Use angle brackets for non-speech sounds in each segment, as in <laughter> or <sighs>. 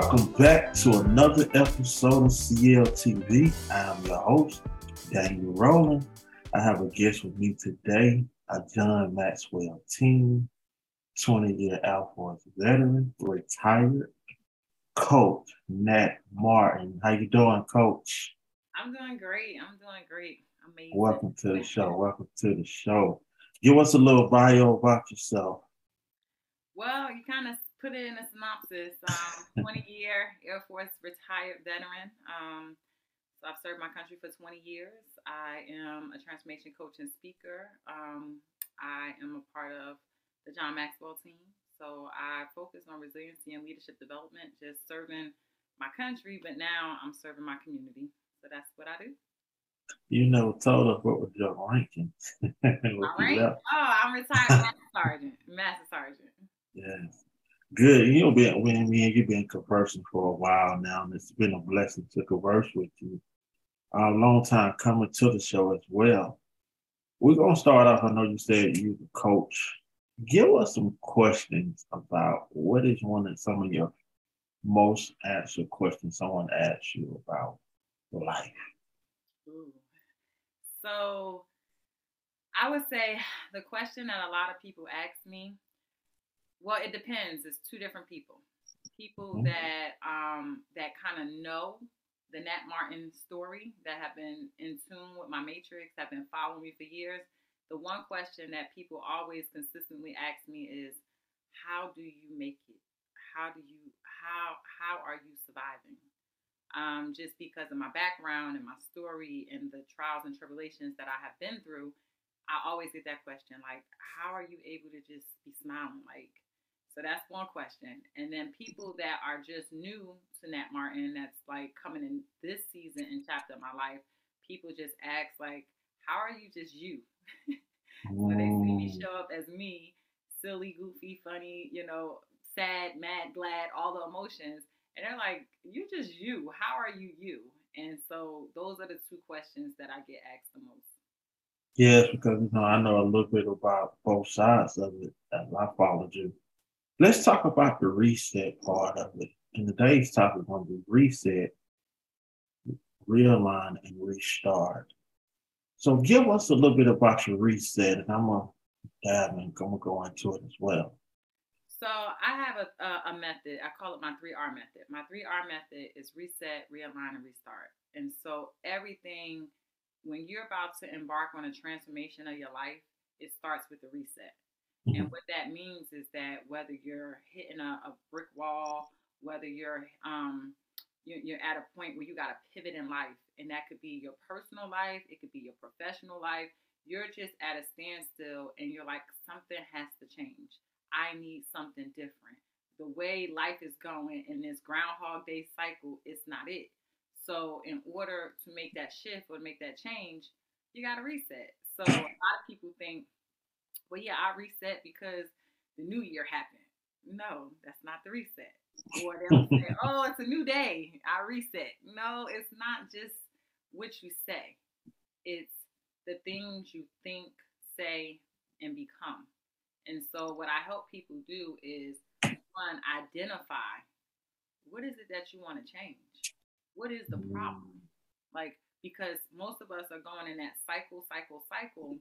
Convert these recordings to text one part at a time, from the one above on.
Welcome back to another episode of CLTV. I am your host, Daniel Rowland. I have a guest with me today, a John Maxwell team, 20 year Air Force veteran, retired coach, Nat Martin. How you doing, coach? I'm doing great. I'm doing great. Amazing. Welcome to the show. Welcome to the show. Give us a little bio about yourself. Well, you kind of put it in a synopsis. Um, 20 year Air Force retired veteran. Um, so I've served my country for 20 years. I am a transformation coach and speaker. Um, I am a part of the John Maxwell team. So I focus on resiliency and leadership development, just serving my country, but now I'm serving my community. So that's what I do. You never told us what was your ranking. <laughs> Right. Oh, I'm retired master sergeant. Master sergeant. <laughs> Yes. Good. You know, been when me and you've been conversing for a while now, and it's been a blessing to converse with you. A long time coming to the show as well. We're gonna start off. I know you said you're the coach. Give us some questions about what is one of some of your most answered questions someone asks you about life. Ooh. So I would say <sighs> the question that a lot of people ask me well, it depends. It's two different people. People mm-hmm. that um, that kind of know the Nat Martin story, that have been in tune with my matrix, have been following me for years. The one question that people always consistently ask me is, "How do you make it? How do you how how are you surviving?" Um, just because of my background and my story and the trials and tribulations that I have been through, I always get that question like, "How are you able to just be smiling? Like, so that's one question. And then people that are just new to Nat Martin, that's like coming in this season and chapter of my life, people just ask like, how are you just you? <laughs> so they see me show up as me, silly, goofy, funny, you know, sad, mad, glad, all the emotions. And they're like, "You're just you. How are you you? And so those are the two questions that I get asked the most. Yes, because you know I know a little bit about both sides of it as I followed you. Let's talk about the reset part of it. And today's topic is going to be reset, realign, and restart. So give us a little bit about your reset, and I'm gonna dive in. I'm gonna go into it as well. So I have a, a, a method. I call it my three R method. My three R method is reset, realign, and restart. And so everything, when you're about to embark on a transformation of your life, it starts with the reset. Mm-hmm. And what that means is that whether you're hitting a, a brick wall, whether you're um, you're, you're at a point where you got to pivot in life, and that could be your personal life, it could be your professional life. You're just at a standstill, and you're like, something has to change. I need something different. The way life is going in this Groundhog Day cycle, it's not it. So, in order to make that shift or make that change, you got to reset. So, a lot of people think well, yeah, I reset because the new year happened. No, that's not the reset. Or they'll say, <laughs> oh, it's a new day. I reset. No, it's not just what you say, it's the things you think, say, and become. And so, what I help people do is one, identify what is it that you want to change? What is the problem? Mm. Like, because most of us are going in that cycle, cycle, cycle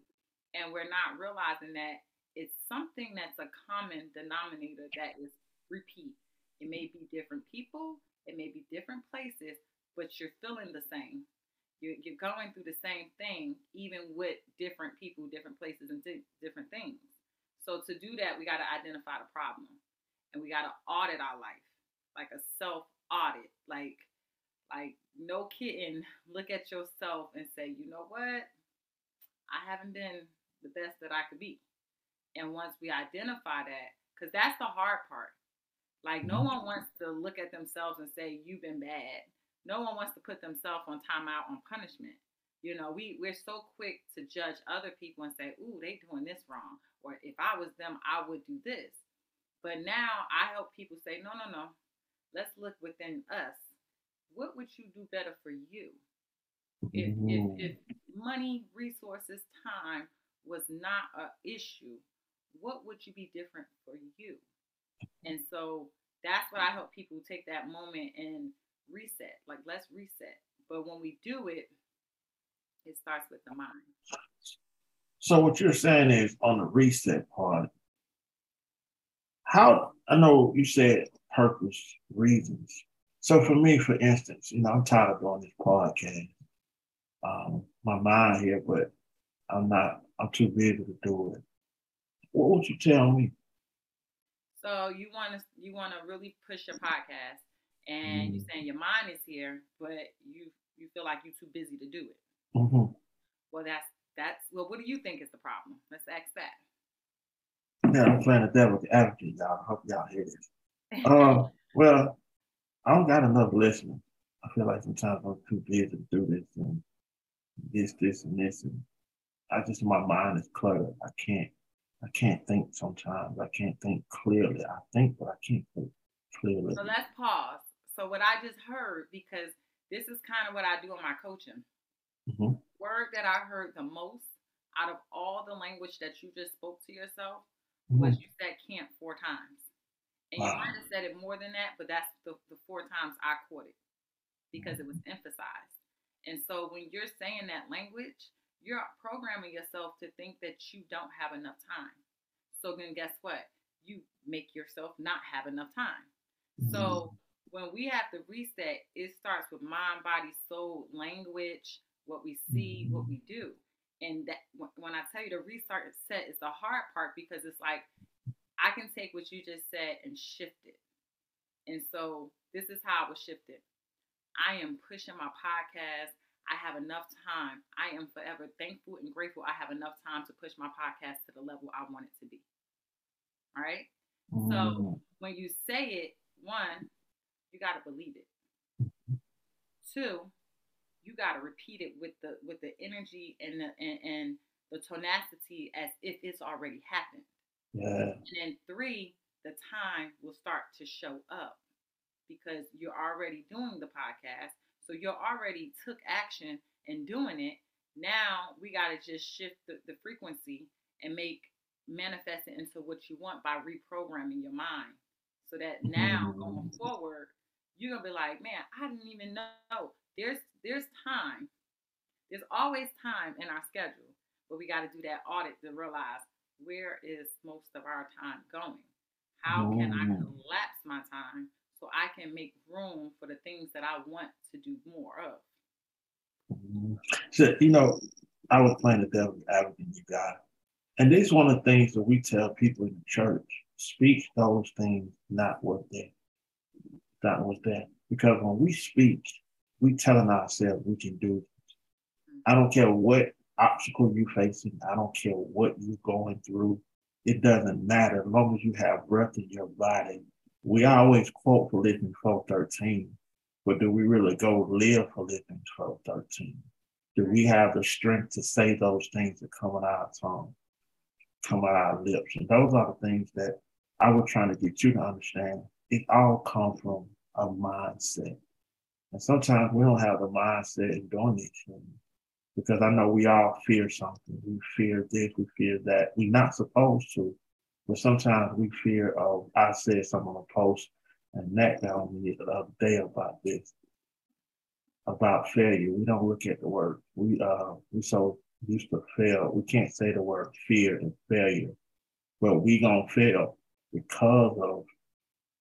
and we're not realizing that it's something that's a common denominator that is repeat. It may be different people, it may be different places, but you're feeling the same. You're, you're going through the same thing, even with different people, different places, and di- different things. So to do that, we got to identify the problem, and we got to audit our life, like a self audit, like like no kidding. Look at yourself and say, you know what? I haven't been the best that I could be. And once we identify that, because that's the hard part. Like, no mm-hmm. one wants to look at themselves and say, You've been bad. No one wants to put themselves on timeout on punishment. You know, we, we're so quick to judge other people and say, Ooh, they doing this wrong. Or if I was them, I would do this. But now I help people say, No, no, no. Let's look within us. What would you do better for you? If, if, if money, resources, time was not an issue, what would you be different for you? And so that's what I help people take that moment and reset. Like let's reset. But when we do it, it starts with the mind. So what you're saying is on the reset part, how I know you said purpose, reasons. So for me, for instance, you know, I'm tired of doing this podcast. Um, my mind here, but I'm not, I'm too busy to do it. What would you tell me? So you want to you want to really push your podcast, and mm you're saying your mind is here, but you you feel like you're too busy to do it. Mm-hmm. Well, that's that's well. What do you think is the problem? Let's ask that. Yeah, I'm playing the devil's advocate, y'all. I hope y'all hear this. um, well, I don't got enough listening. I feel like sometimes I'm too busy to do this and this, this, and this, and I just my mind is cluttered. I can't, I can't think sometimes. I can't think clearly. I think, but I can't think clearly. So let's pause. So what I just heard, because this is kind of what I do in my coaching. Mm-hmm. Word that I heard the most out of all the language that you just spoke to yourself mm-hmm. was you said can't four times. And wow. you might have said it more than that, but that's the, the four times I caught it because it was mm-hmm. emphasized. And so when you're saying that language, you're programming yourself to think that you don't have enough time. So then guess what? You make yourself not have enough time. Mm-hmm. So when we have to reset, it starts with mind, body, soul, language, what we see, what we do. And that when I tell you the restart set is the hard part because it's like I can take what you just said and shift it. And so this is how I was shifted. I am pushing my podcast. I have enough time. I am forever thankful and grateful I have enough time to push my podcast to the level I want it to be. All right. So mm-hmm. when you say it, one, you got to believe it. Two, you got to repeat it with the with the energy and the and, and the tenacity as if it's already happened. Yeah. And then three, the time will start to show up because you're already doing the podcast. So you already took action and doing it. Now we got to just shift the, the frequency and make manifest it into what you want by reprogramming your mind. So that now going mm-hmm. forward, you're gonna be like, man, I didn't even know. There's there's time. There's always time in our schedule, but we got to do that audit to realize where is most of our time going? How can I mm. collapse my time so I can make room for the things that I want to do more of? Mm-hmm. So, you know, I was playing the devil's advocate, you got it. And this is one of the things that we tell people in the church speak those things not what they not what that. Because when we speak, we telling ourselves we can do this. I don't care what obstacle you're facing. I don't care what you're going through. It doesn't matter as long as you have breath in your body. We always quote Philippians 4.13, but do we really go live Philippians 4.13? Do we have the strength to say those things that come out our tongue, come out our lips? And those are the things that I was trying to get you to understand. It all comes from a mindset. And sometimes we don't have the mindset in doing these things because I know we all fear something. We fear this, we fear that. We're not supposed to, but sometimes we fear of. I said something on a post, and that got me the other day about this, about failure. We don't look at the word. We uh we so used to fail. We can't say the word fear and failure, but we gonna fail because of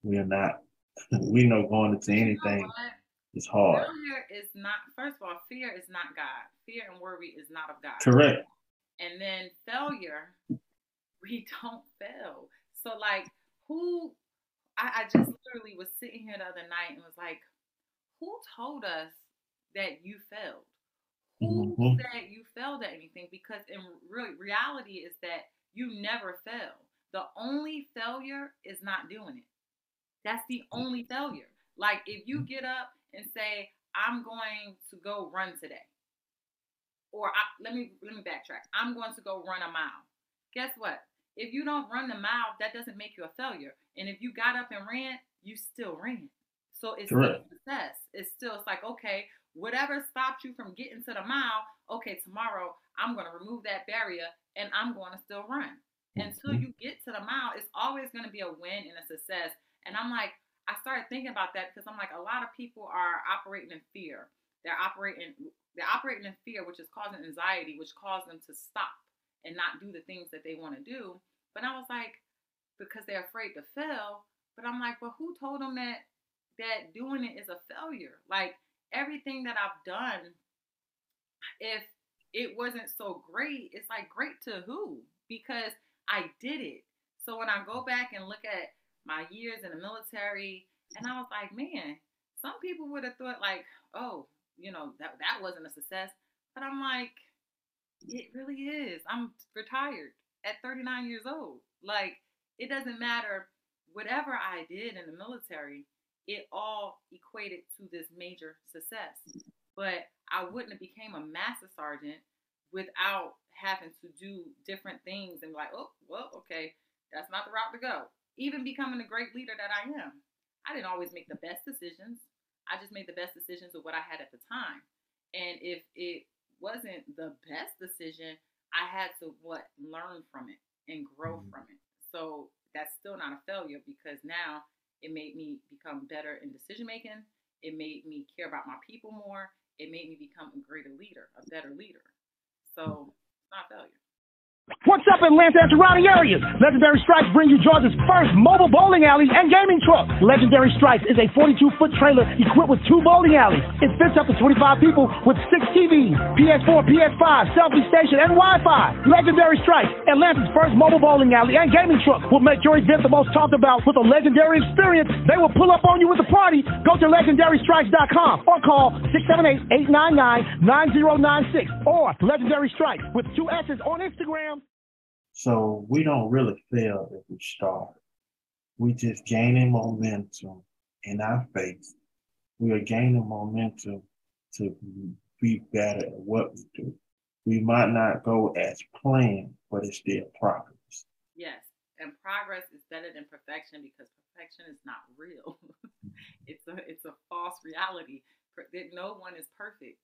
we're not. <laughs> we know going into anything. You know it's hard. Failure is not, first of all, fear is not God. Fear and worry is not of God. Correct. And then failure, we <laughs> don't fail. So, like, who, I, I just literally was sitting here the other night and was like, who told us that you failed? Who mm-hmm. said you failed at anything? Because in real reality is that you never fail. The only failure is not doing it. That's the only failure. Like if you get up and say, I'm going to go run today. Or I, let me let me backtrack. I'm going to go run a mile. Guess what? If you don't run the mile, that doesn't make you a failure. And if you got up and ran, you still ran. So it's still success. It's still it's like, okay, whatever stopped you from getting to the mile, okay, tomorrow I'm gonna remove that barrier and I'm gonna still run. Until mm-hmm. you get to the mile, it's always gonna be a win and a success. And I'm like, I started thinking about that because I'm like, a lot of people are operating in fear. They're operating, they're operating in fear, which is causing anxiety, which caused them to stop and not do the things that they want to do. But I was like, because they're afraid to fail. But I'm like, well, who told them that that doing it is a failure? Like everything that I've done, if it wasn't so great, it's like great to who? Because I did it. So when I go back and look at my years in the military, and I was like, man, some people would have thought like, oh, you know, that that wasn't a success. But I'm like, it really is. I'm retired at 39 years old. Like, it doesn't matter whatever I did in the military, it all equated to this major success. But I wouldn't have became a master sergeant without having to do different things and like, oh, well, okay, that's not the route to go. Even becoming the great leader that I am, I didn't always make the best decisions. I just made the best decisions with what I had at the time. And if it wasn't the best decision, I had to what learn from it and grow mm-hmm. from it. So that's still not a failure because now it made me become better in decision making. It made me care about my people more. It made me become a greater leader, a better leader. So it's not a failure. What's up, Atlanta and surrounding areas? Legendary Stripes brings you Georgia's first mobile bowling alley and gaming truck. Legendary Stripes is a 42-foot trailer equipped with two bowling alleys. It fits up to 25 people with six TVs, PS4, PS5, selfie station, and Wi-Fi. Legendary Stripes, Atlanta's first mobile bowling alley and gaming truck, will make your event the most talked about with a legendary experience. They will pull up on you with a party. Go to legendarystripes.com or call 678-899-9096 or Legendary Stripes with two S's on Instagram. So we don't really fail if we start. We just gaining momentum in our faith. We are gaining momentum to be better at what we do. We might not go as planned, but it's still progress. Yes, and progress is better than perfection because perfection is not real. <laughs> it's a it's a false reality. No one is perfect.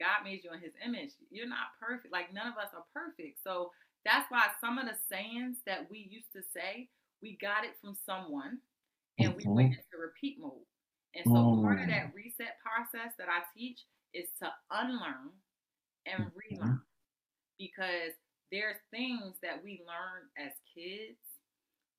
God made you in His image. You're not perfect. Like none of us are perfect. So that's why some of the sayings that we used to say, we got it from someone and mm-hmm. we went into repeat mode. And so mm. part of that mm. reset process that I teach is to unlearn and mm-hmm. relearn because there's things that we learn as kids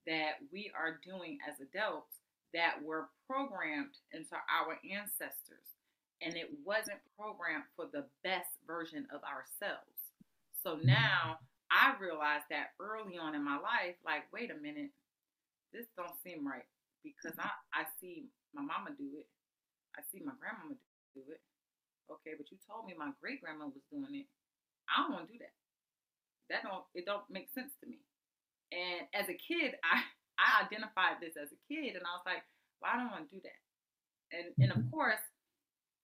that we are doing as adults that were programmed into our ancestors and it wasn't programmed for the best version of ourselves. So mm. now I realized that early on in my life, like, wait a minute, this don't seem right because I, I see my mama do it. I see my grandmama do it. Okay, but you told me my great grandma was doing it. I don't want to do that. That don't it don't make sense to me. And as a kid, <laughs> I I identified this as a kid, and I was like, well, I don't want to do that. And and of mm-hmm. course,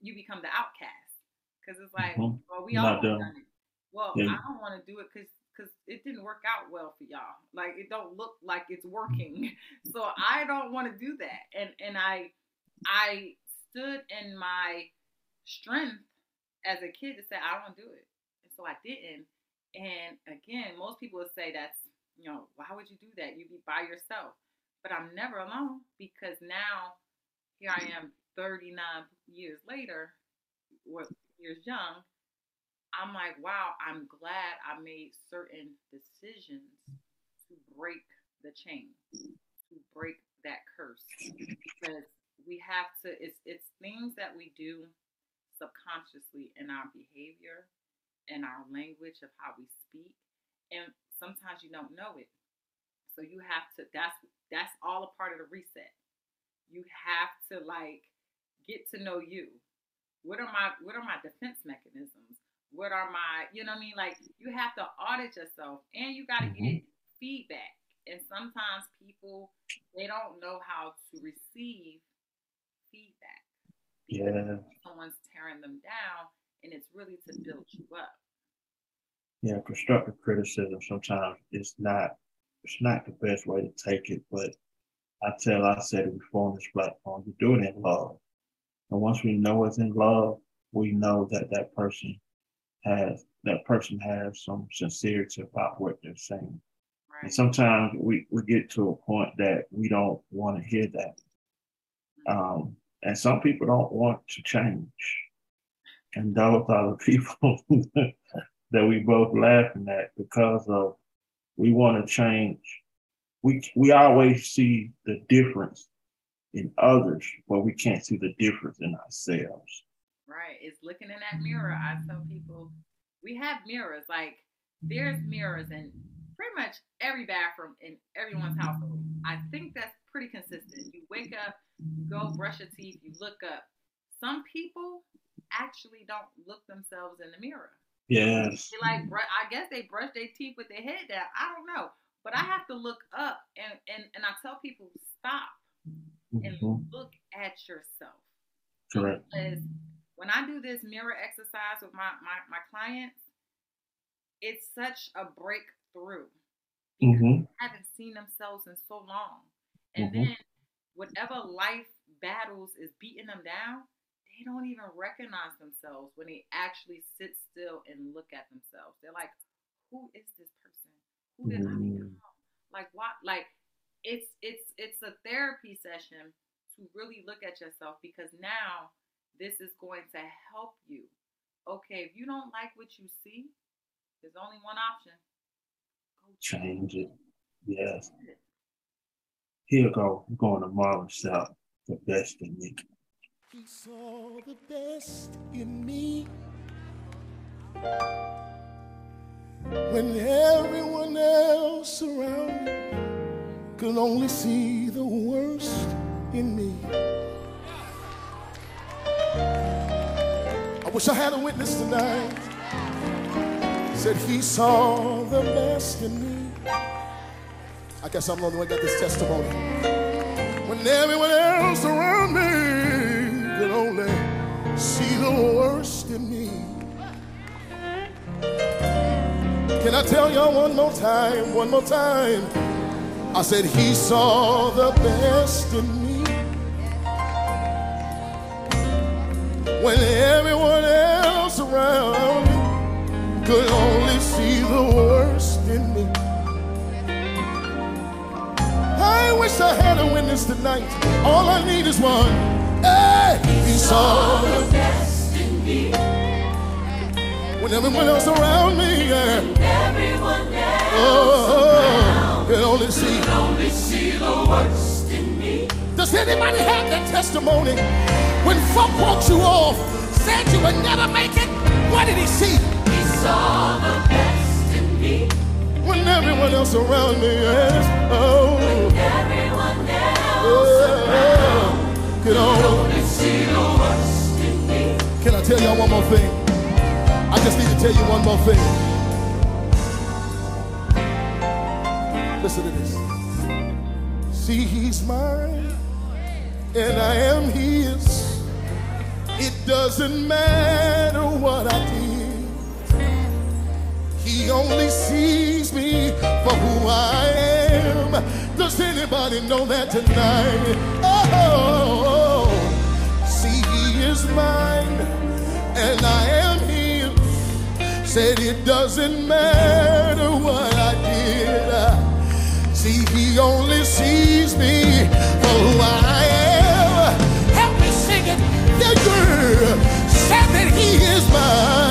you become the outcast because it's like, mm-hmm. well, we all done it. Well, yeah. I don't want to do it because because it didn't work out well for y'all. Like it don't look like it's working. <laughs> So I don't want to do that. And and I I stood in my strength as a kid to say I don't do it. And so I didn't. And again, most people would say that's, you know, why would you do that? You'd be by yourself. But I'm never alone because now here I am 39 years later, what years young, I'm like, wow, I'm glad I made certain decisions to break the chain, to break that curse. Because we have to, it's it's things that we do subconsciously in our behavior in our language of how we speak. And sometimes you don't know it. So you have to that's that's all a part of the reset. You have to like get to know you. What are my what are my defense mechanisms? What are my, you know what I mean? Like you have to audit yourself and you got to mm-hmm. get feedback. And sometimes people, they don't know how to receive feedback. Yeah. Someone's tearing them down and it's really to build you up. Yeah, constructive criticism sometimes it's not it's not the best way to take it, but I tell I said it before on this platform, you do it in love. And once we know it's in love, we know that that person has that person has some sincerity about what they're saying. Right. And sometimes we, we get to a point that we don't want to hear that. Um, and some people don't want to change. And those are the <laughs> people that we both laughing at because of we want to change. We we always see the difference in others, but we can't see the difference in ourselves. It's looking in that mirror. I tell people we have mirrors. Like there's mirrors in pretty much every bathroom in everyone's household. I think that's pretty consistent. You wake up, you go brush your teeth, you look up. Some people actually don't look themselves in the mirror. Yes. They like, I guess they brush their teeth with their head down. I don't know, but I have to look up, and and and I tell people stop and mm-hmm. look at yourself. Correct. Because when I do this mirror exercise with my my my clients, it's such a breakthrough because mm-hmm. they haven't seen themselves in so long, and mm-hmm. then whatever life battles is beating them down, they don't even recognize themselves when they actually sit still and look at themselves. They're like, who is this person? Who did mm-hmm. I become? Like what? Like it's it's it's a therapy session to really look at yourself because now this is going to help you. Okay, if you don't like what you see, there's only one option. Go change it. Yes. Here go. I'm going to Marvin Sapp, the best in me. He saw the best in me when everyone else around me could only see the worst in me. Wish I had a witness tonight. Said he saw the best in me. I guess I'm the only one got this testimony. When everyone else around me can only see the worst in me. Can I tell y'all one more time? One more time. I said, He saw the best in me. When everyone else around me could only see the worst in me. I wish I had a witness tonight. All I need is one. Hey, he saw the best in me. When everyone else around me, yeah. everyone else oh, can only see, can only see the worst in me. Does anybody have that testimony? When folk walked you off, said you would never make it, what did he see? He saw the best in me. When everyone else around me is, oh. When everyone else around Get on. Can I tell y'all one more thing? I just need to tell you one more thing. Listen to this. See, he's mine, and I am his. It doesn't matter what I did. He only sees me for who I am. Does anybody know that tonight? Oh, see, He is mine, and I am His. Said it doesn't matter what I did. See, He only sees me for who I am. Girl. Said that He is mine.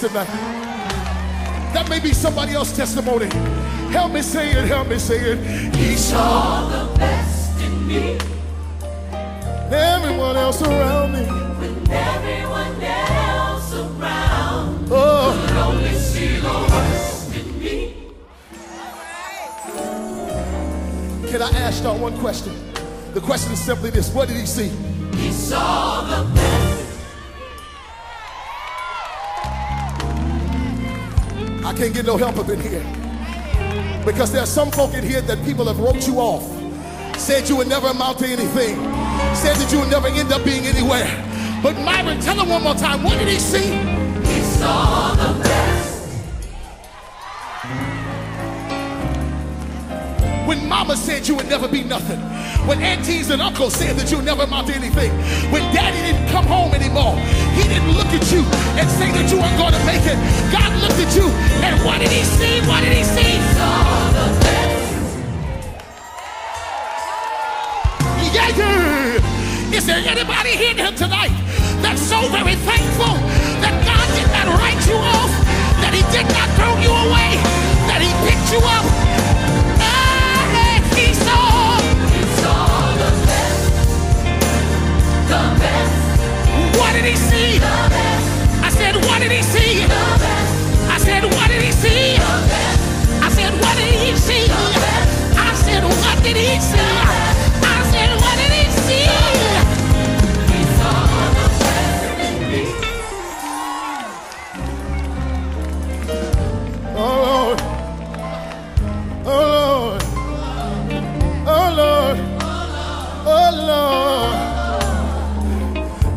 Tonight. That may be somebody else's testimony. Help me say it, help me say it. He saw the best in me. Everyone else around me. When everyone else around oh. could only see the worst in me. Can I ask y'all one question? The question is simply this What did he see? Can't get no help up in here. Because there are some folk in here that people have wrote you off, said you would never amount to anything, said that you would never end up being anywhere. But Myron, tell him one more time, what did he see? He saw the. Mama said you would never be nothing. When aunties and uncles said that you'd never amount to anything. When daddy didn't come home anymore. He didn't look at you and say that you weren't going to make it. God looked at you and what did he see? What did he see? Yeah, yeah. Is there anybody here tonight that's so very thankful that God did not write you off, that he did not throw you away, that he picked you up, did he see? I said, what did he see? I said, what did he see? I said, what did he see? I said, what did he see? I said, what did he see?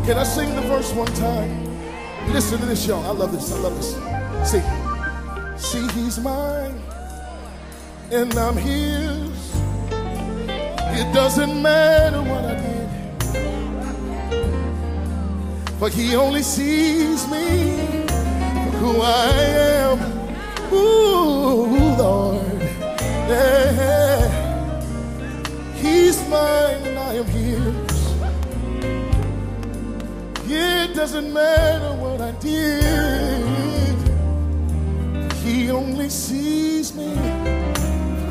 Can I sing the verse one time? Listen to this, y'all. I love this. I love this. See, see, he's mine, and I'm his. It doesn't matter what I did, but he only sees me for who I am. Ooh, Lord, yeah. He's mine, and I am his. Doesn't matter what I did. He only sees me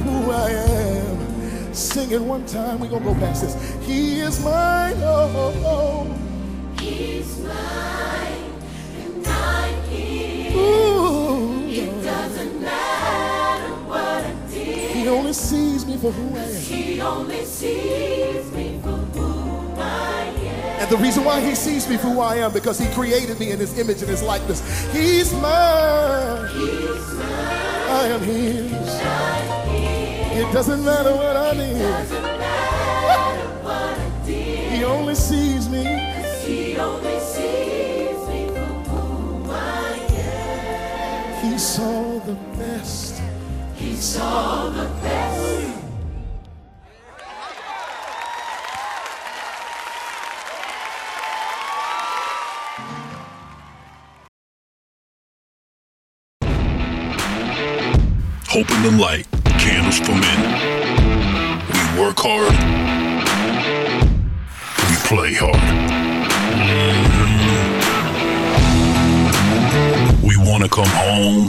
who I am. Sing it one time. We're going to go past this. He is mine. Oh, oh, oh. He's mine. And I'm his. Ooh, it doesn't matter what I did. He only sees me for who I am. He only sees me the reason why he sees me for who I am, because he created me in his image and his likeness. He's mine. He's mine. I am his. It doesn't matter what I did. He only sees me. He only sees me for who I am. He saw the best. He saw the best. Hope in the light, candles for men. We work hard, we play hard. We want to come home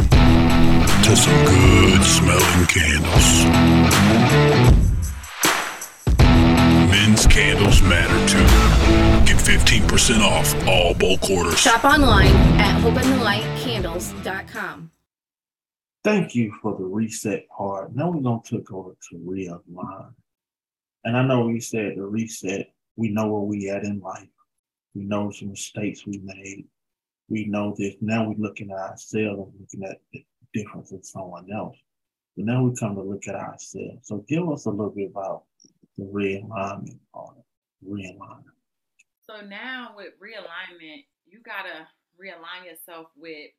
to some good smelling candles. Men's candles matter too. Get 15% off all bulk orders. Shop online at hopeinthelightcandles.com. Thank you for the reset part. Now we're going to take over to realign. And I know we said the reset, we know where we at in life. We know some mistakes we made. We know this. Now we're looking at ourselves and looking at the difference in someone else. But now we come to look at ourselves. So give us a little bit about the realignment part. Realign. So now with realignment, you gotta realign yourself with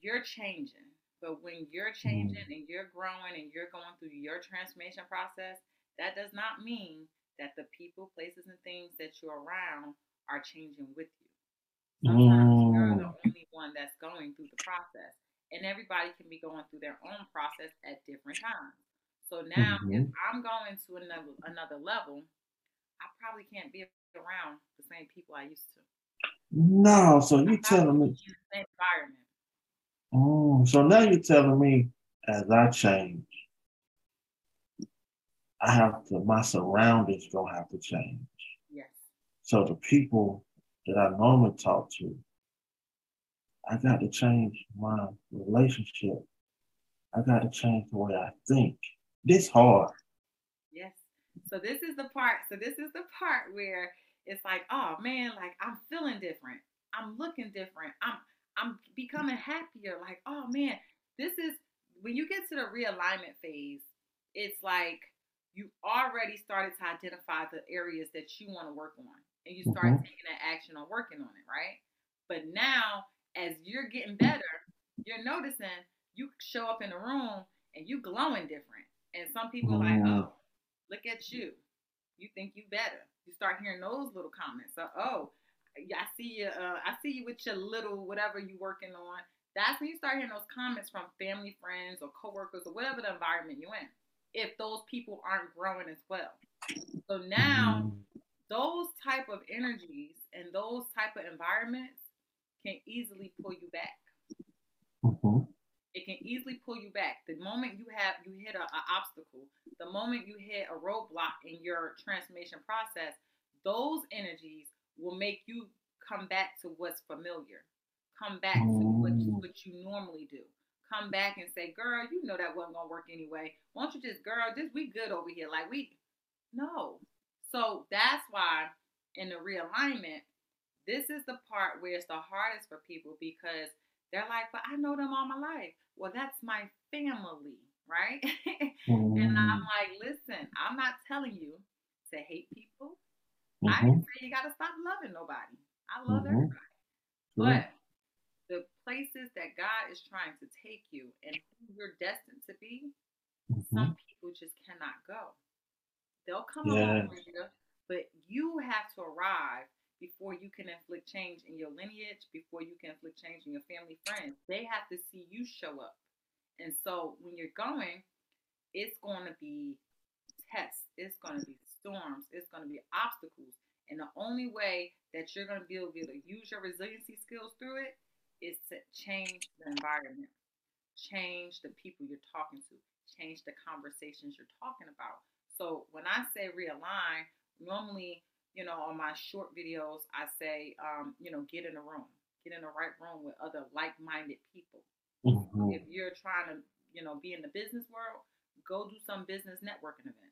you're changing but when you're changing mm. and you're growing and you're going through your transformation process, that does not mean that the people, places, and things that you're around are changing with you. Sometimes mm. you're the mm. only one that's going through the process. And everybody can be going through their own process at different times. So now mm-hmm. if I'm going to another another level, I probably can't be around the same people I used to. No, so you telling me environment. Oh, so now you're telling me as I change, I have to my surroundings gonna have to change. Yes. So the people that I normally talk to, I got to change my relationship. I got to change the way I think. This hard. Yes. So this is the part. So this is the part where it's like, oh man, like I'm feeling different. I'm looking different. I'm I'm becoming happier. Like, oh man, this is when you get to the realignment phase, it's like you already started to identify the areas that you want to work on and you start mm-hmm. taking that action on working on it, right? But now as you're getting better, you're noticing you show up in the room and you glowing different. And some people are like, oh, look at you. You think you better you start hearing those little comments. So, oh, I see you. Uh, I see you with your little whatever you working on. That's when you start hearing those comments from family, friends, or coworkers, or whatever the environment you're in. If those people aren't growing as well, so now those type of energies and those type of environments can easily pull you back. Mm-hmm. It can easily pull you back. The moment you have you hit an obstacle, the moment you hit a roadblock in your transformation process, those energies will make you come back to what's familiar. Come back to what you, mm. what you normally do. Come back and say, girl, you know that wasn't gonna work anyway. Why don't you just, girl, just we good over here? Like we no. So that's why in the realignment, this is the part where it's the hardest for people because they're like, but I know them all my life. Well, that's my family right? <laughs> And I'm mm-hmm. like, listen, I'm not telling you to hate people. Mm-hmm. I didn't say you got to stop loving nobody. I love mm-hmm. everybody. But the places that God is trying to take you and who you're destined to be, some mm-hmm. people just cannot go. They'll come along with you, but you have to arrive before you can inflict change in your lineage, before you can inflict change in your family, friends. They have to see you show up. And so when you're going, it's going to be tests, it's going to be storms, it's going to be obstacles. And the only way that you're going to be able to use your resiliency skills through it is to change the environment, change the people you're talking to, change the conversations you're talking about. So when I say realign, normally, you know, on my short videos, I say, um, you know, get in a room, get in the right room with other like minded people. Mm-hmm. If you're trying to, you know, be in the business world, go do some business networking events.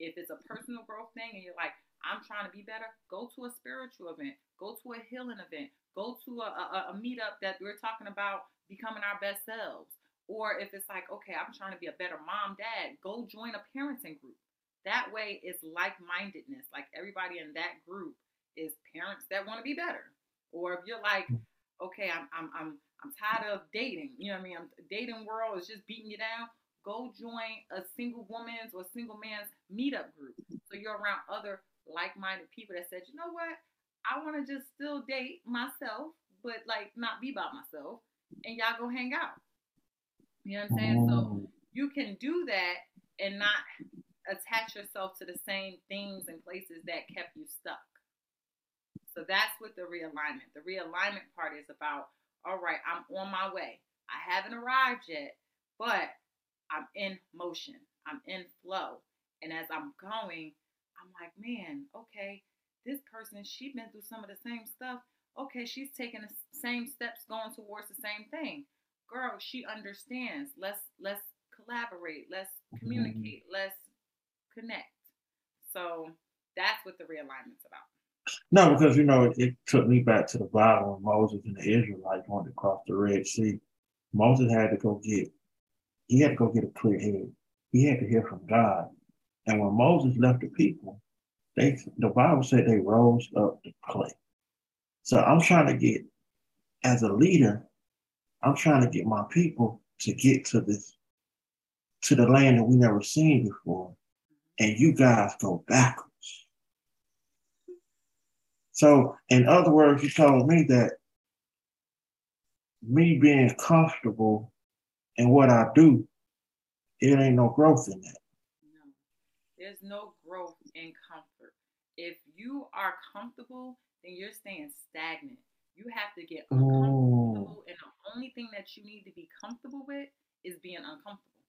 If it's a personal growth thing and you're like, I'm trying to be better, go to a spiritual event, go to a healing event, go to a, a, a meetup that we're talking about becoming our best selves. Or if it's like, okay, I'm trying to be a better mom, dad, go join a parenting group. That way it's like mindedness. Like everybody in that group is parents that want to be better. Or if you're like, okay, I'm, I'm, I'm I'm tired of dating. You know what I mean? I'm, dating world is just beating you down. Go join a single woman's or single man's meetup group. So you're around other like-minded people that said, you know what? I want to just still date myself, but like not be by myself. And y'all go hang out. You know what I'm saying? So mm. you can do that and not attach yourself to the same things and places that kept you stuck. So that's what the realignment. The realignment part is about all right, I'm on my way. I haven't arrived yet, but I'm in motion. I'm in flow. And as I'm going, I'm like, man, okay, this person, she's been through some of the same stuff. Okay, she's taking the same steps going towards the same thing. Girl, she understands. Let's let's collaborate. Let's mm-hmm. communicate. Let's connect. So that's what the realignment's about. No, because you know it, it, took me back to the Bible when Moses and the Israelites wanted to cross the Red Sea. Moses had to go get he had to go get a clear head. He had to hear from God. And when Moses left the people, they the Bible said they rose up to clay. So I'm trying to get as a leader, I'm trying to get my people to get to this to the land that we never seen before. And you guys go backwards. So, in other words, you told me that me being comfortable in what I do, it ain't no growth in that. No, there's no growth in comfort. If you are comfortable, then you're staying stagnant. You have to get uncomfortable, oh. and the only thing that you need to be comfortable with is being uncomfortable.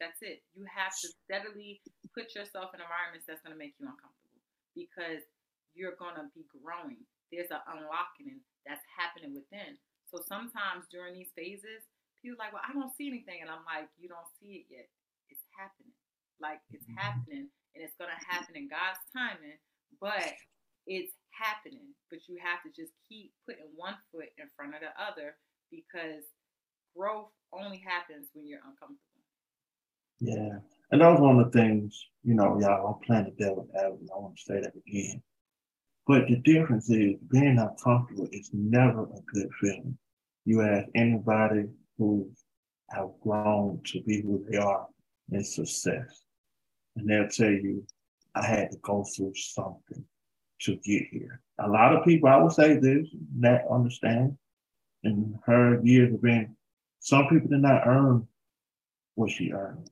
That's it. You have to steadily put yourself in environments that's going to make you uncomfortable because you're going to be growing. There's an unlocking that's happening within. So sometimes during these phases, people like, well, I don't see anything. And I'm like, you don't see it yet. It's happening. Like it's mm-hmm. happening and it's going to happen in God's timing, but it's happening. But you have to just keep putting one foot in front of the other because growth only happens when you're uncomfortable. Yeah. And that was one of the things, you know, y'all, I'm playing the devil advocate. I want to say that again. But the difference is being uncomfortable is never a good feeling. You ask anybody who have grown to be who they are in success, and they'll tell you, I had to go through something to get here. A lot of people, I would say this, that understand, in her years of being, some people did not earn what she earned.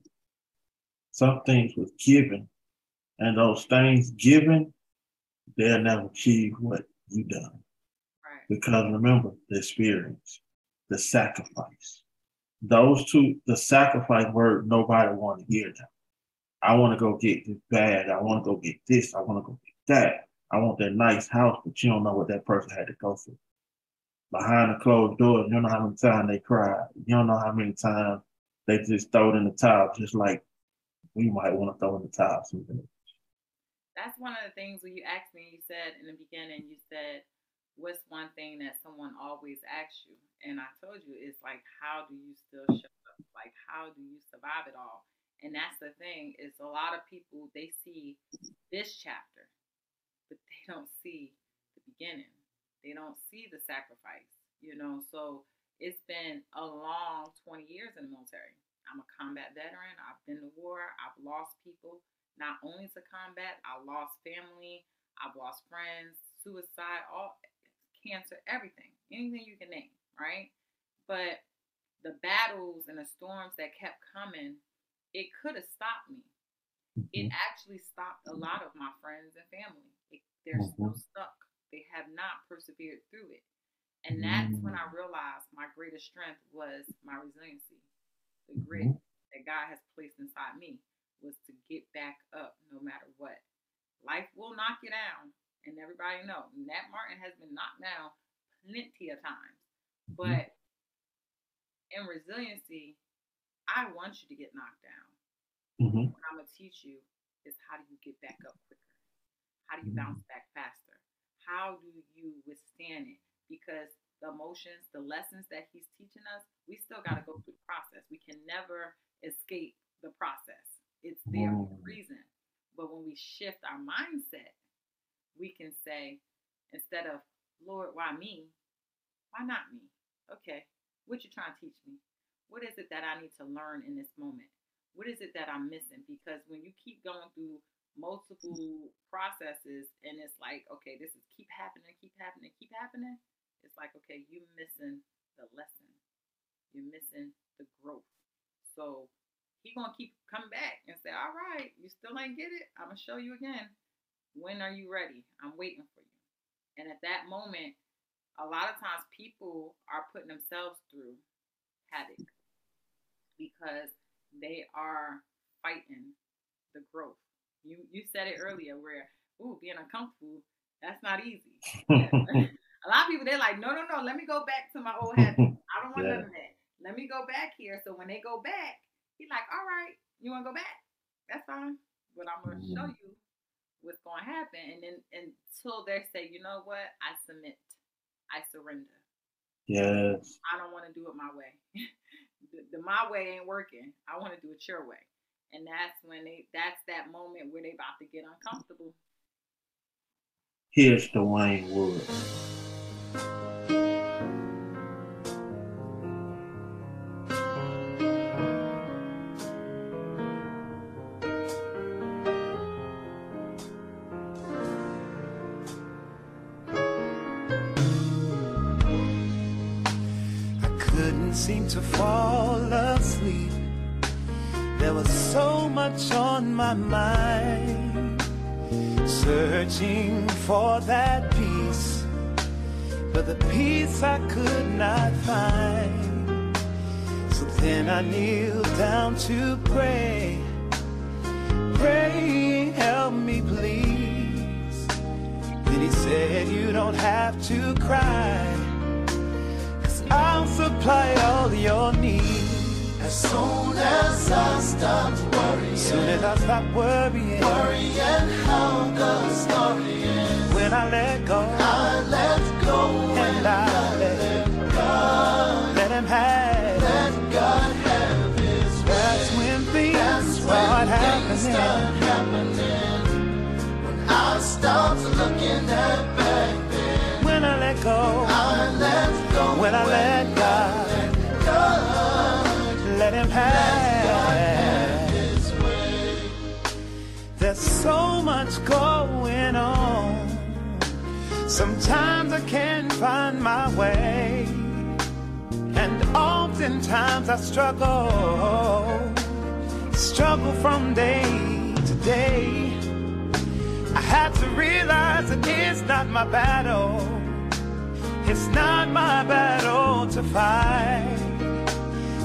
Some things was given, and those things given, they'll never achieve what you done. Right. Because remember the experience, the sacrifice. Those two, the sacrifice word, nobody want to hear that. I want to go get this bag. I want to go get this. I want to go get that. I want that nice house, but you don't know what that person had to go through. Behind the closed doors, you don't know how many times they cried. You don't know how many times they just throw it in the towel, just like we might want to throw in the towel. Something. That's one of the things when you asked me, you said in the beginning, you said, what's one thing that someone always asks you? And I told you, it's like, how do you still show up? Like, how do you survive it all? And that's the thing is a lot of people they see this chapter, but they <laughs> don't see the beginning. They don't see the sacrifice, you know. So it's been a long 20 years in the military. I'm a combat veteran. I've been to war. I've lost people, not only to combat. I lost family. I've lost friends, suicide, all cancer, everything, anything you can name, right? But the battles and the storms that kept coming it could have stopped me. It mm-hmm. actually stopped a lot of my friends and family. It, they're mm-hmm. still stuck. They have not persevered through it. And that's when I mm. realized my greatest strength was my resiliency. The grit mm-hmm. that God has placed inside me was to get back up no matter what. Life will knock you down. And everybody know Nat Martin has been knocked down plenty of times. Mm-hmm. But in resiliency, I want you to get knocked down. Mm-hmm. What I'm gonna teach you is how do you get back up quicker? How do you mm-hmm. bounce back faster? How do you withstand it? Because the emotions, the lessons that he's teaching us, we still got to go through the process. We can never escape the process. It's there for a reason. But when we shift our mindset, we can say, instead of, Lord, why me? Why not me? Okay, what you trying to teach me? What is it that I need to learn in this moment? What is it that I'm missing? Because when you keep going through multiple processes and it's like, okay, this is keep happening, keep happening, keep happening, it's like, okay, you're missing the lesson. You're missing the growth. So he gonna keep coming back and say, All right, you still ain't get it. I'm gonna show you again. When are you ready? I'm waiting for you. And at that moment, a lot of times people are putting themselves through havoc because they are fighting the growth. You you said it earlier where ooh being uncomfortable that's not easy. <laughs> a lot of people they're like no no no let me go back to my old habits. I don't want yeah. none of that. Let me go back here. So when they go back, he's like all right you want to go back? That's fine. But I'm gonna show mm-hmm. you what's going to happen, and then until they say you know what I submit, I surrender. Yes. I don't want to do it my way. <laughs> the, the my way ain't working. I want to do it your way. And that's when they that's that moment where they about to get uncomfortable. Here's Dwayne Woods. Seem to fall asleep. There was so much on my mind. searching for that peace, but the peace I could not find. So then I kneeled down to pray, pray, help me please. Then he said, You don't have to cry, I'll supply all your needs. As soon as I stopped worrying, As soon as I stop worrying, worrying how the story ends, when I let go, I let go and I let God, let him have. let God have His way. That's when things That's start when things happening. start happening. When I stopped looking at back then, When I let go, I let go. When I let God, let him have. His way. There's so much going on. Sometimes I can't find my way. And oftentimes I struggle. Struggle from day to day. I had to realize that it's not my battle. It's not my battle to fight.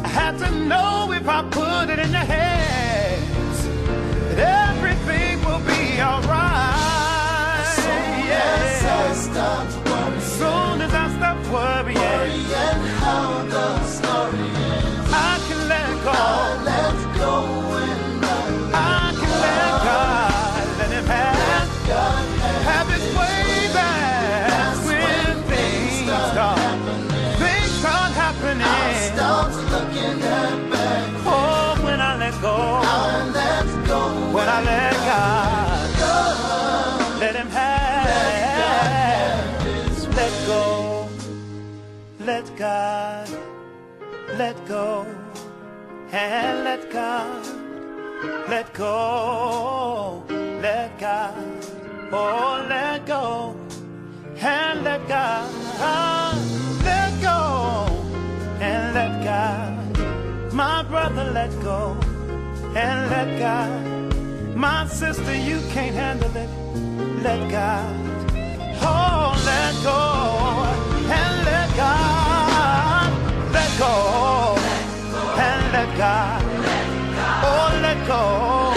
I had to know if I put it in your hands that everything will be alright. As I stopped worrying, Soon as I stop worrying, worrying how the story ends, I can let go. I let go let God, let go, and let God, let go, let God, oh, let go, and let God, let go, and let God, my brother, let go, and let God, my sister, you can't handle it, let God, oh, let go, and let God, go, and let God, oh, let go,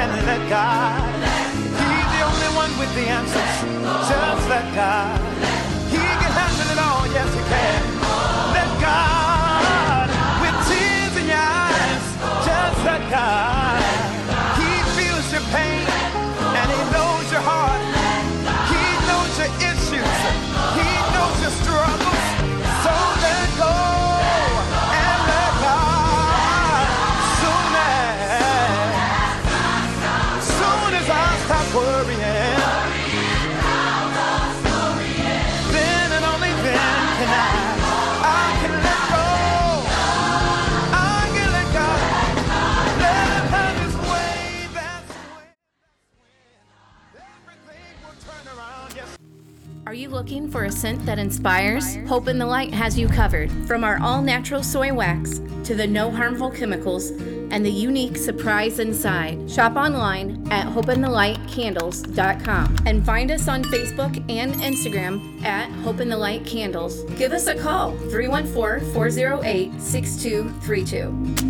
and let God. He's the only one with the answers. Just let God. He can handle it all. Yes, he can. Looking for a scent that inspires? Hope in the Light has you covered. From our all natural soy wax to the no harmful chemicals and the unique surprise inside. Shop online at hopeinthelightcandles.com and find us on Facebook and Instagram at Hope in the Light Candles. Give us a call 314 408 6232.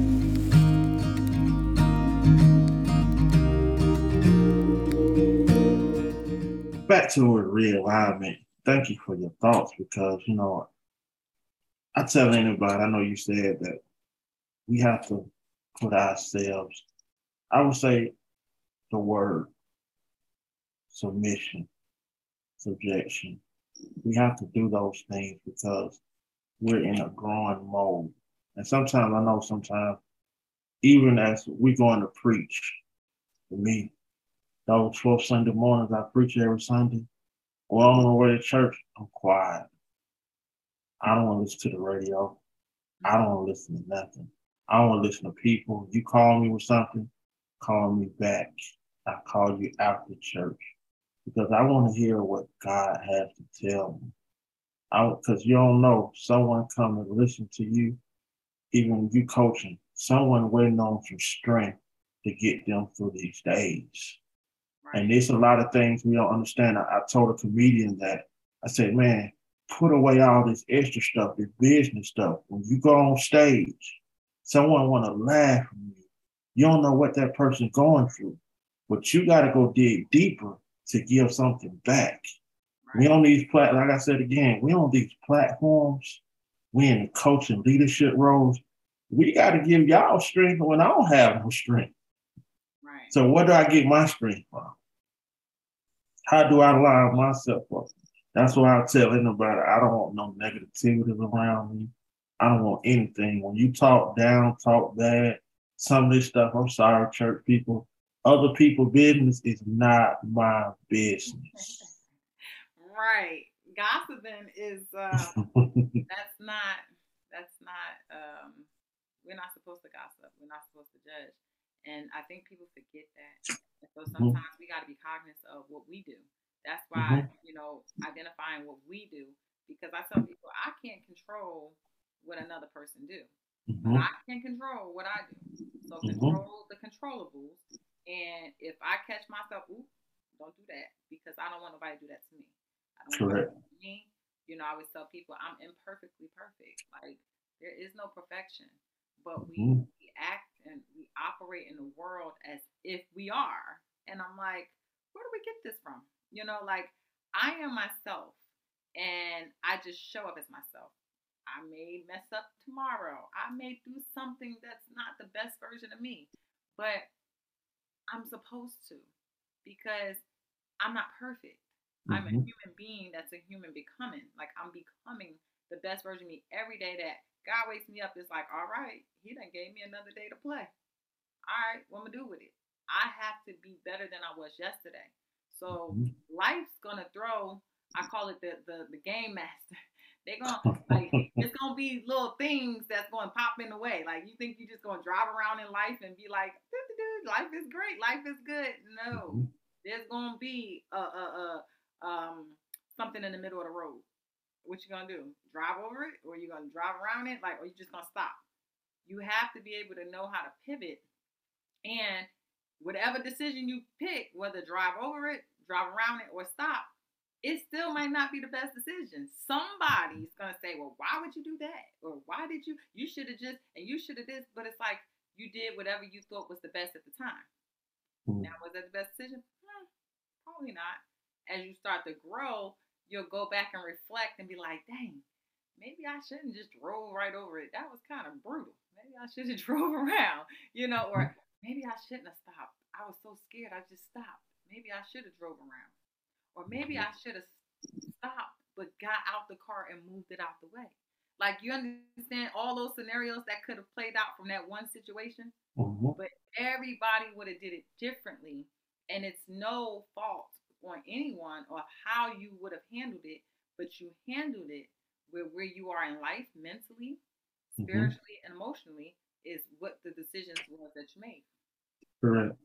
back to realignment. Thank you for your thoughts because you know I tell anybody. I know you said that we have to put ourselves. I would say the word submission, subjection. We have to do those things because we're in a growing mode, and sometimes I know sometimes even as we're going to preach, for me, those four Sunday mornings I preach every Sunday. Well, i on the way to church, I'm quiet. I don't want to listen to the radio. I don't want to listen to nothing. I don't want to listen to people. You call me with something, call me back. I call you after church because I want to hear what God has to tell me. I Because you don't know, someone come and listen to you, even you coaching, someone waiting on some strength to get them through these days. Right. And there's a lot of things we don't understand. I, I told a comedian that I said, man, put away all this extra stuff, this business stuff. When you go on stage, someone want to laugh at you. You don't know what that person's going through, but you got to go dig deeper to give something back. We on these plat, like I said again, we on these platforms. We in the coaching leadership roles. We got to give y'all strength when I don't have no strength. So where do I get my strength from? How do I line myself up? That's why I tell anybody I don't want no negativity around me. I don't want anything. When you talk down, talk bad, some of this stuff, I'm sorry, church people. Other people' business is not my business. <laughs> right. Gossiping is uh <laughs> that's not that's not um we're not supposed to gossip. We're not supposed to judge. And I think people forget that. So Mm-hmm. sometimes we gotta be cognizant of what we do. That's why, you know, identifying what we do. Because I tell people I can't control what another person do. Mhm. I can control what I do. So Mhm. control the controllables. And if I catch myself, ooh, don't do that because I don't want nobody to do that to me. I don't Correct. to me. You know, I always tell people I'm imperfectly perfect. Like there is no perfection, but we, Mhm. we act and we operate in the world as if we are. And I'm like, where do we get this from? You know, like I am myself, and I just show up as myself. I may mess up tomorrow. I may do something that's not the best version of me, but I'm supposed to because I'm not perfect. I'm a Mhm. human being that's a human becoming. Like I'm becoming the best version of me every day that God wakes me up. It's like, all right, He done gave me another day to play. All right, what am I gonna do with it? I have to be better than I was yesterday. So Mhm. life's gonna throw. I call it the the, the game master. <laughs> They're gonna like it's gonna be little things that's gonna pop in the way. Like you think you're just gonna drive around in life and be like, "Doo-doo-doo, life is great, life is good. No, Mhm. there's gonna be a, a, a um something in the middle of the road. What you gonna do? Drive over it, or you gonna drive around it? Like, or you just gonna stop? You have to be able to know how to pivot, and whatever decision you pick, whether drive over it, drive around it, or stop, it still might not be the best decision. Somebody's gonna say, "Well, why would you do that?" Or "Why did you? You should have just and you should have this." But it's like you did whatever you thought was the best at the time. Mhm. Now, was that the best decision? Hmm, probably not. As you start to grow, you'll go back and reflect and be like, "Dang, maybe I shouldn't just drove right over it. That was kind of brutal. Maybe I should have <laughs> drove around, you know, or maybe I shouldn't have stopped. I was so scared I just stopped. Maybe I should have drove around. Or maybe I should have stopped but got out the car and moved it out the way. Like you understand all those scenarios that could have played out from that one situation, Mhm. but everybody would have did it differently and it's no fault on anyone or how you would have handled it, but you handled it where where you are in life mentally, Mhm. spiritually, and emotionally is what the decisions was that you made. Correct.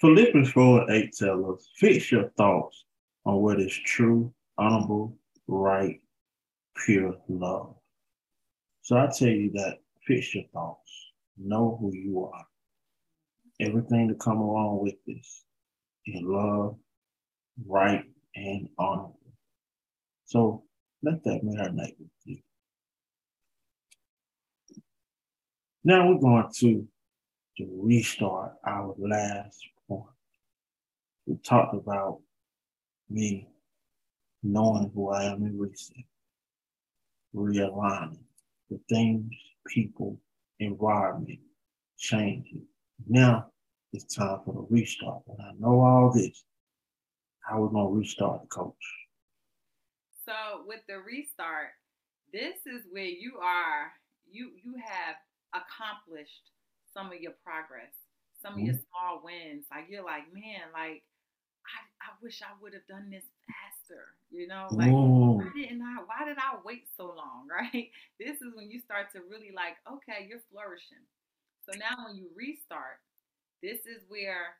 Philippians 4 8 tell us, fix your thoughts on what is true, honorable, right, pure love. So I tell you that fix your thoughts. Know who you are. Everything to come along with this in love, right, and honorable. So let that marinate with you. Now we're going to to restart our last point. We talked about me knowing who I am in reset, realigning the things, people, environment, changing. Now it's time for the restart. When I know all this, how we're gonna restart the coach? So with the restart, this is where you are you you have accomplished some of your progress, some of your small wins. Like you're like, man, like I, I wish I would have done this faster, you know? Like Mm. why didn't I why did I wait so long, <laughs> right? This is when you start to really like, okay, you're flourishing. So now when you restart, this is where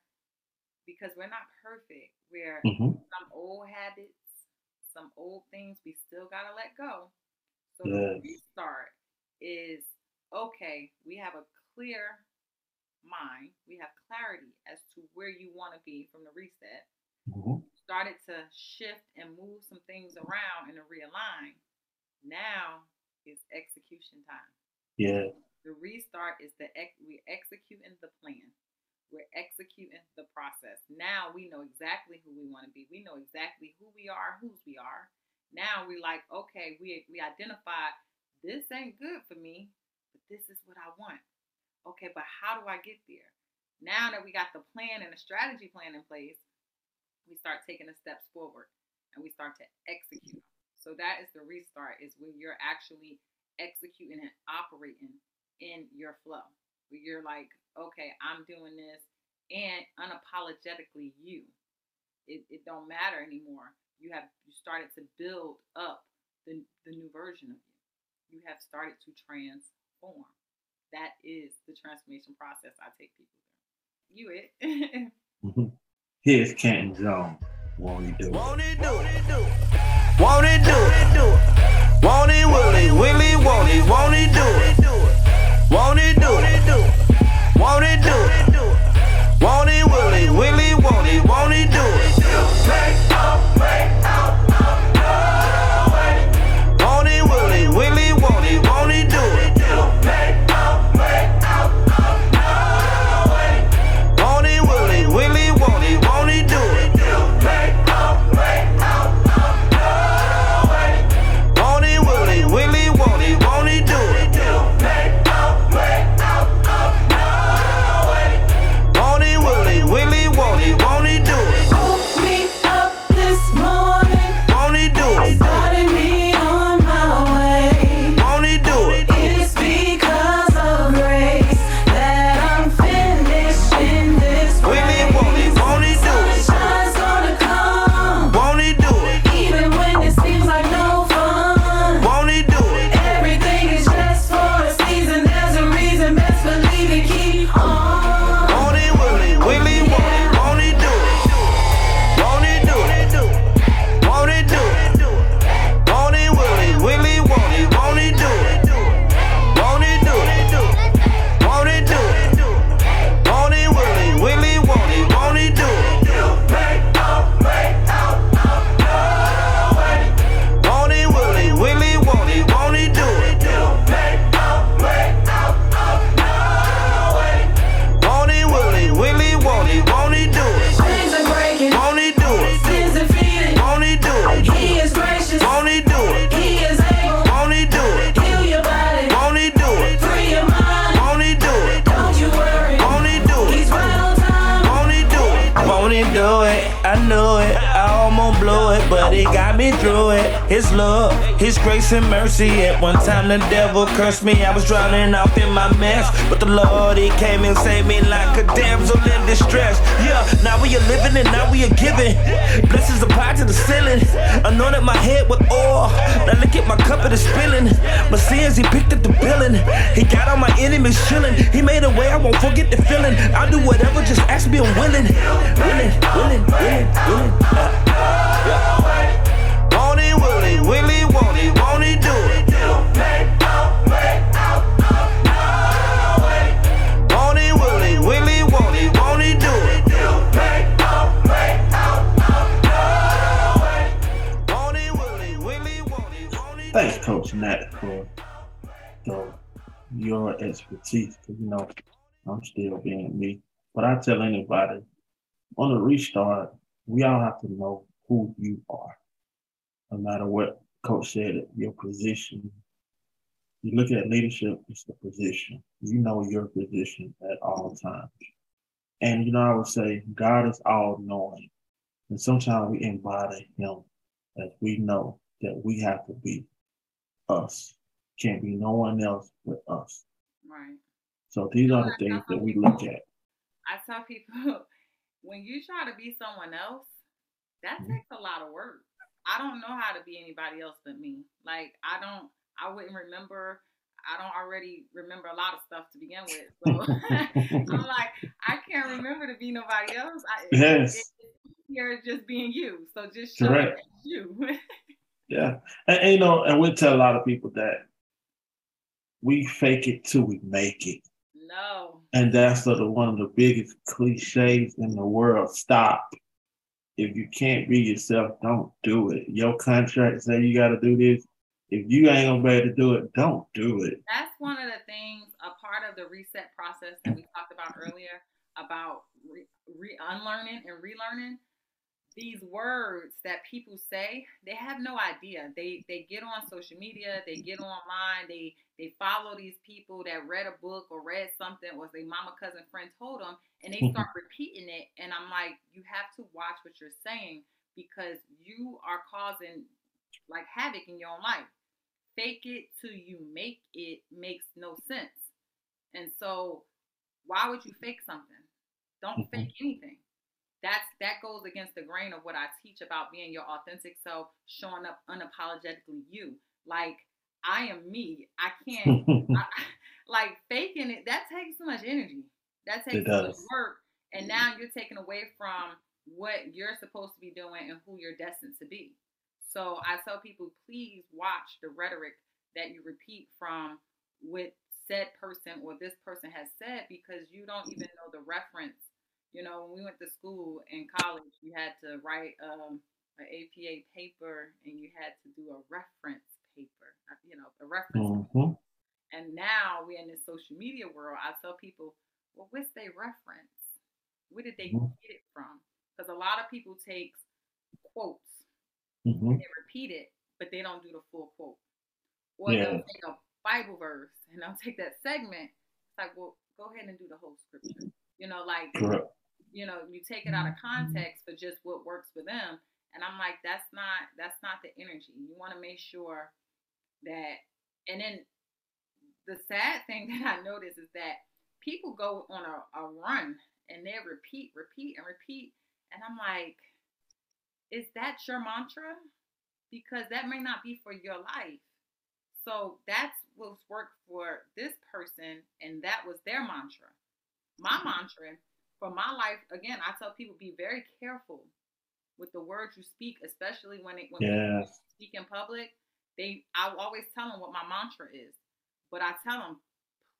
because we're not perfect, where Mhm. some old habits, some old things we still gotta let go. So Yes. the restart is okay, we have a clear mind, we have clarity as to where you want to be from the reset. Mhm. started to shift and move some things around and to realign. Now is execution time. Yeah. The restart is the ex- we're executing the plan. We're executing the process. Now we know exactly who we want to be. We know exactly who we are, whose we are. Now we're like, okay, we we identified this ain't good for me, but this is what I want. Okay, but how do I get there? Now that we got the plan and the strategy plan in place, we start taking the steps forward and we start to execute. So that is the restart, is when you're actually executing and operating in your flow. Where you're like, okay, I'm doing this and unapologetically you. It, it don't matter anymore. You have you started to build up the, the new version of you. You have started to transform. That is the transformation process I take people through. You it. Mhm. Here's Canton Jones. Won't he do it? Won't it do it? Won't it do it? Won't it, will it, will it, won't it, won't it do it? It do me through it. His love, his grace and mercy. At one time the devil cursed me. I was drowning off in my mess, but the Lord he came and saved me like a damsel in distress. Yeah, now we are living and now we are giving. Blessings applied to the ceiling. Anointed my head with oil. Now look at my cup it is spilling. My sins he picked up the billing. He got all my enemies chilling. He made a way I won't forget the feeling. I'll do whatever, just ask me, I'm willing. Willing, willing, willing, willing. Uh, uh, won't he, will he, will he, won't won't he do it? Won't he, will he, will he, won't he, won't he do it? Won't he, will he, will he, won't he, won't do Thanks, Coach Nat, for the, your expertise. Because, you know, I'm still being me. But I tell anybody on a restart, we all have to know who you are. No matter what Coach said, your position. You look at leadership, it's the position. You know your position at all times. And, you know, I would say God is all knowing. And sometimes we embody Him as we know that we have to be us. Can't be no one else but us. right. So these are the things that we look at. <laughs> I tell people <laughs> when you try to be someone else, that Mhm. takes a lot of work. I don't know how to be anybody else but me. Like I don't I wouldn't remember I don't already remember a lot of stuff to begin with. <laughs> So <laughs> I'm like, I can't remember to be nobody else. I, Yes. it- easier just being you. So just show Correct. you. <laughs> Yeah. And, and, you know, and we tell a lot of people that we fake it till we make it. no. And that's sort of one of the biggest cliches in the world. Stop. If you can't be yourself, don't do it. Your contract say you got to do this. If you ain't gonna be able to do it, don't do it. That's one of the things, a part of the reset process that we talked about earlier about re, re unlearning and relearning. These words that people say, they have no idea. They they get on social media, they get online, they they follow these people that read a book or read something or their mama, cousin, friend told them, and they start <laughs> repeating it. And I'm like, you have to watch what you're saying because you are causing like havoc in your own life fake it till you make it makes no sense. And so why would you fake something? Don't Mhm. fake anything. That's that goes against the grain of what I teach about being your authentic self, showing up unapologetically you. Like I am me. I can't <laughs> I, like faking it. That takes too much energy. That takes too much work. And now you're taking away from what you're supposed to be doing and who you're destined to be. So I tell people, please watch the rhetoric that you repeat from what said person or this person has said because you don't even know the reference. You know, when we went to school in college, you had to write um, an APA paper and you had to do a reference paper. uh, You know, a reference. hmm And now we're in this social media world. I tell people, well, what's their reference? Where did they Mhm. get it from? Because a lot of people take quotes hmm they repeat it, but they don't do the full quote. Or Yeah. they'll take a Bible verse and they'll take that segment. It's like, well, go ahead and do the whole scripture. You know, like Correct. you know, you take it out of context for just what works for them. And I'm like, that's not that's not the energy. You want to make sure that and then the sad thing <laughs> that I notice is that people go on a, a run and they repeat, repeat, and repeat. And I'm like, is that your mantra? Because that may not be for your life. So that's what's worked for this person, and that was their mantra. My mm-hmm. mantra for my life, again, I tell people be very careful with the words you speak, especially when it when people Yes. speak in public. They, I always tell them what my mantra is, but I tell them,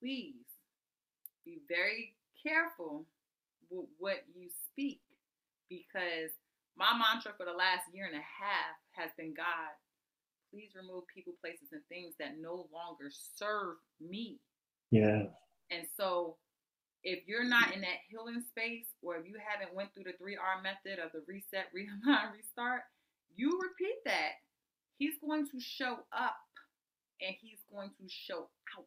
please be very careful with what you speak because my mantra for the last year and a half has been God, please remove people, places, and things that no longer serve me. Yeah. And so if you're not in that healing space or if you haven't went through the 3R method of the reset, <laughs> realign, restart, you repeat that. He's going to show up and he's going to show out.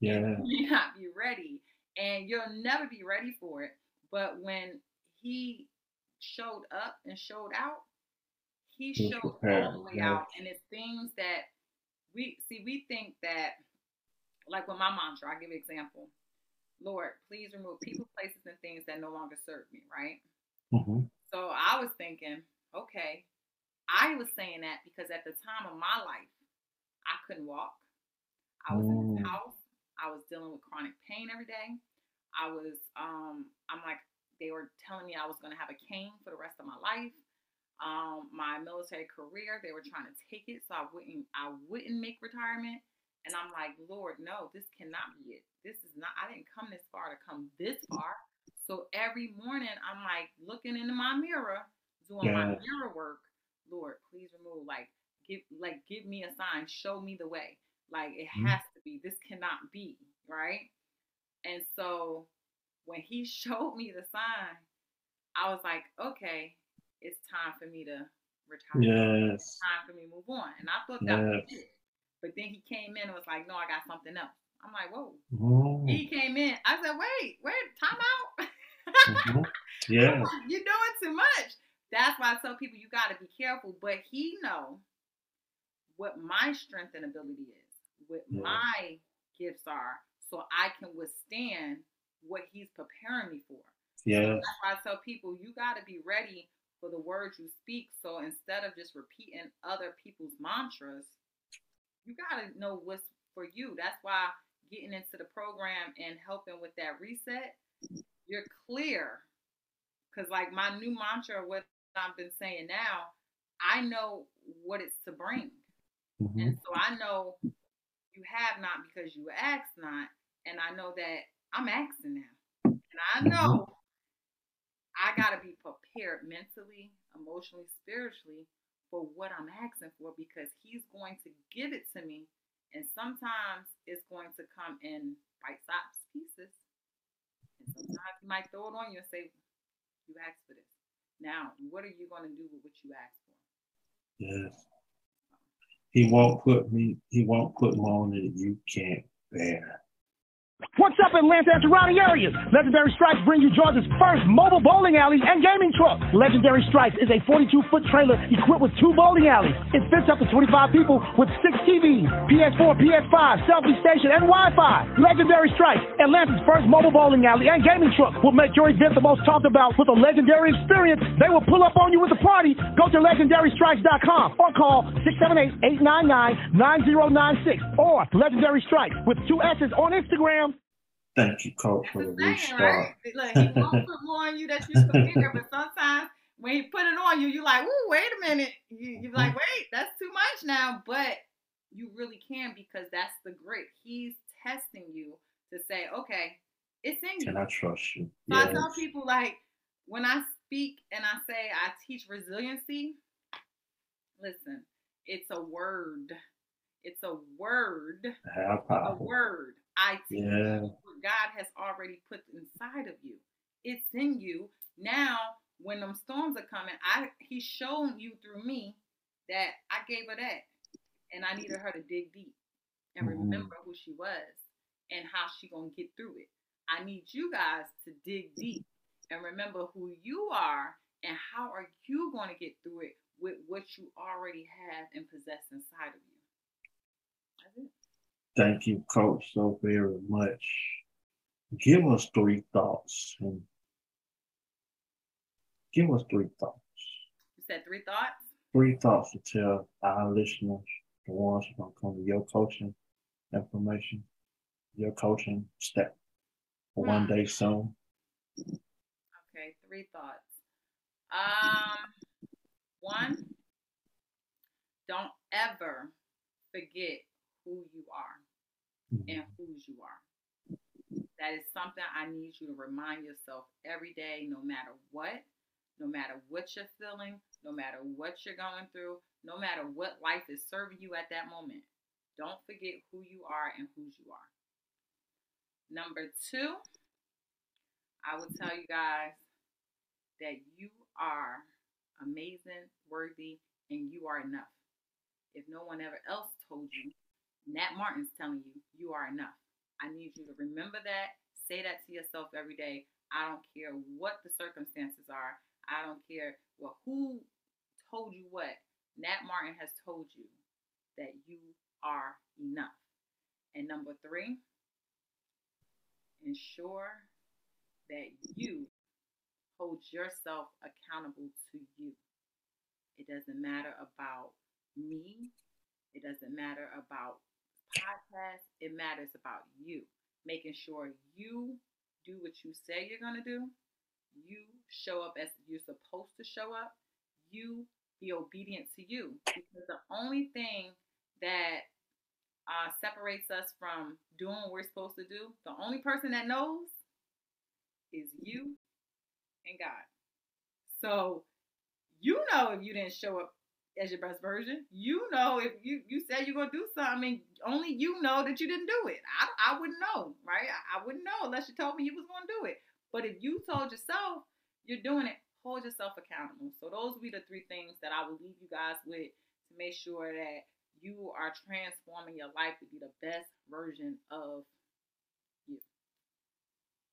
Yeah. <laughs> You may not be ready and you'll never be ready for it. But when he showed up and showed out, he showed prepared, all the way yeah. out. And it's things that we see, we think that, like with my mantra, I'll give an example. Lord, please remove people, places, and things that no longer serve me, right? hmm So I was thinking, okay, I was saying that because at the time of my life, I couldn't walk. I was in the house. I was dealing with chronic pain every day. I was, um, I'm like, they were telling me I was going to have a cane for the rest of my life. Um, my military career, they were trying to take it so I wouldn't, I wouldn't make retirement. And I'm like, Lord, no, this cannot be it. This is not. I didn't come this far to come this far. So every morning, I'm like looking into my mirror, doing my mirror work. Lord, please remove, like, give, like, give me a sign, show me the way. Like, it Mhm. has to be. This cannot be right. And so when he <laughs> showed me the sign, I was like, okay, it's time for me to retire. Yes. Time for me to move on. And I thought that was it. But then he came in and was like, no, I got something else. I'm like, whoa. Mhm. He came in. I said, wait, wait, time out. <laughs> Mhm. Yeah. You're doing too much. That's why I tell people you got to be careful. But he know what my strength and ability is, what Yeah. my gifts are, so I can withstand what he's preparing me for. Yes. That's why I tell people you got to be ready for the words you speak. So instead of just repeating other people's mantras, you got to know what's for you. That's why getting into the program and helping with that reset, you're clear. Because, like, my new mantra, what I've been saying now, I know what it's to bring. Mhm. And so I know you have not because you asked not. And I know that I'm asking now. And I know I gotta be prepared mentally, emotionally, spiritually for what I'm asking for because he's going to give it to me. And sometimes it's going to come in bite-sized pieces. And sometimes he might throw it on you and say, You asked for this. Now, what are you gonna do with what you asked for? Yes. He won't put me. He won't put more on that you can't bear. What's up, Atlanta and surrounding areas? Legendary Strikes bring you Georgia's first mobile bowling alley and gaming truck. Legendary Strikes is a 42-foot trailer equipped with two bowling alleys. It fits up to 25 people with six TVs, PS4, PS5, selfie station, and Wi-Fi. Legendary Strikes, Atlanta's first mobile bowling alley and gaming truck, will make your event the most talked about with a legendary experience. They will pull up on you with a party. Go to legendarystrikes.com or call 678-899-9096 or Legendary Strikes with two S's on Instagram. Thank you, Coach, for That's the saying, right? restart. Look, he won't put more on you that you compare, but sometimes when he put it on you, you're like, "Ooh, wait a minute." You, you're like, "Wait, that's too much now." But you really can because that's the grit. He's testing you to say, "Okay, it's in you." Can I trust you? So I tell people like when I speak and I say I teach resiliency, listen, it's a word. It's a word. How A word. I teach Yeah. what God has already put inside of you. It's in you. Now, when them storms are coming, I He's shown you through me that I gave her that, and I needed her to dig deep and Mhm. remember who she was and how she gonna get through it. I need you guys to dig deep and remember who you are and how are you going to get through it with what you already have and possess inside of you. Thank you, Coach, so very much. Give us three thoughts. And give us three thoughts. You said three thoughts. Three thoughts to tell our listeners, the ones who are going to come to your coaching information, your coaching step for one day soon. Okay, three thoughts. Um, one, don't ever forget who you are and whose you are. That is something I need you to remind yourself every day, no matter what, no matter what you're feeling, no matter what you're going through, no matter what life is serving you at that moment. Don't forget who you are and whose you are. Number two, I will tell you guys that you are amazing, worthy, and you are enough. If no one ever else told you, Nat Martin's telling you you are enough. I need you to remember that. Say that to yourself every day. I don't care what the circumstances are. I don't care well who told you what. Nat Martin has told you that you are enough. And number three, ensure that you hold yourself accountable to you. It doesn't matter about me. It doesn't matter about podcast. It matters about you. Making sure you do what you say you're going to do. You show up as you're supposed to show up. You be obedient to you. Because the only thing that uh, separates us from doing what we're supposed to do, the only person that knows is you and God. So you know if you didn't show up as your best version. You know if you you said you're gonna do something, only you know that you didn't do it. I, I wouldn't know, right? I, I wouldn't know unless you told me you was gonna do it. But if you told yourself you're doing it, hold yourself accountable. So those will be the three things that I will leave you guys with to make sure that you are transforming your life to be the best version of you.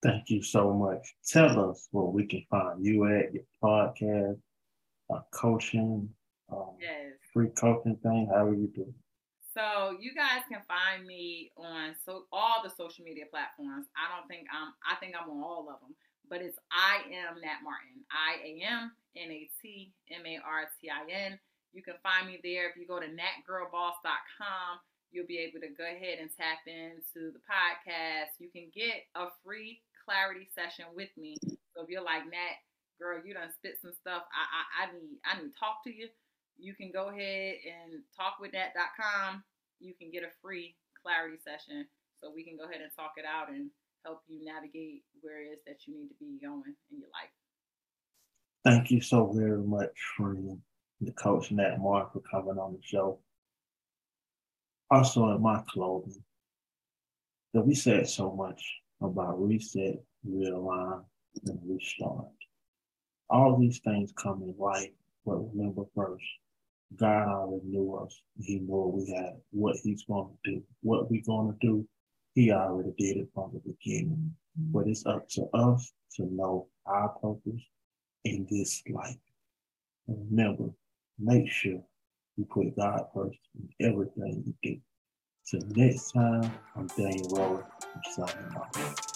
Thank you so much. Tell us where we can find you at your podcast, uh, coaching, um, Yes. free coaching thing. How are you doing? So you guys can find me on so all the social media platforms. I don't think I'm I think I'm on all of them, but it's I am Nat Martin. I A M N A T M A R T I N. You can find me there if you go to natgirlboss.com. You'll be able to go ahead and tap into the podcast. You can get a free clarity session with me. So if you're like Nat, girl, you done spit some stuff. I I, I need I need to talk to you you can go ahead and talk with that.com. You can get a free clarity session so we can go ahead and talk it out and help you navigate where it is that you need to be going in your life. Thank you so very much, for the coach Nat Martin, for coming on the show. Also, in my clothing, that we said so much about reset, realign, and restart. All these things come in life, but remember first, God already knew us. He knew we had, what He's going to do, what we're going to do. He already did it from the beginning. But it's up to us to know our purpose in this life. And remember, make sure you put God first in everything you do. Till next time, I'm Daniel Roller. I'm signing off.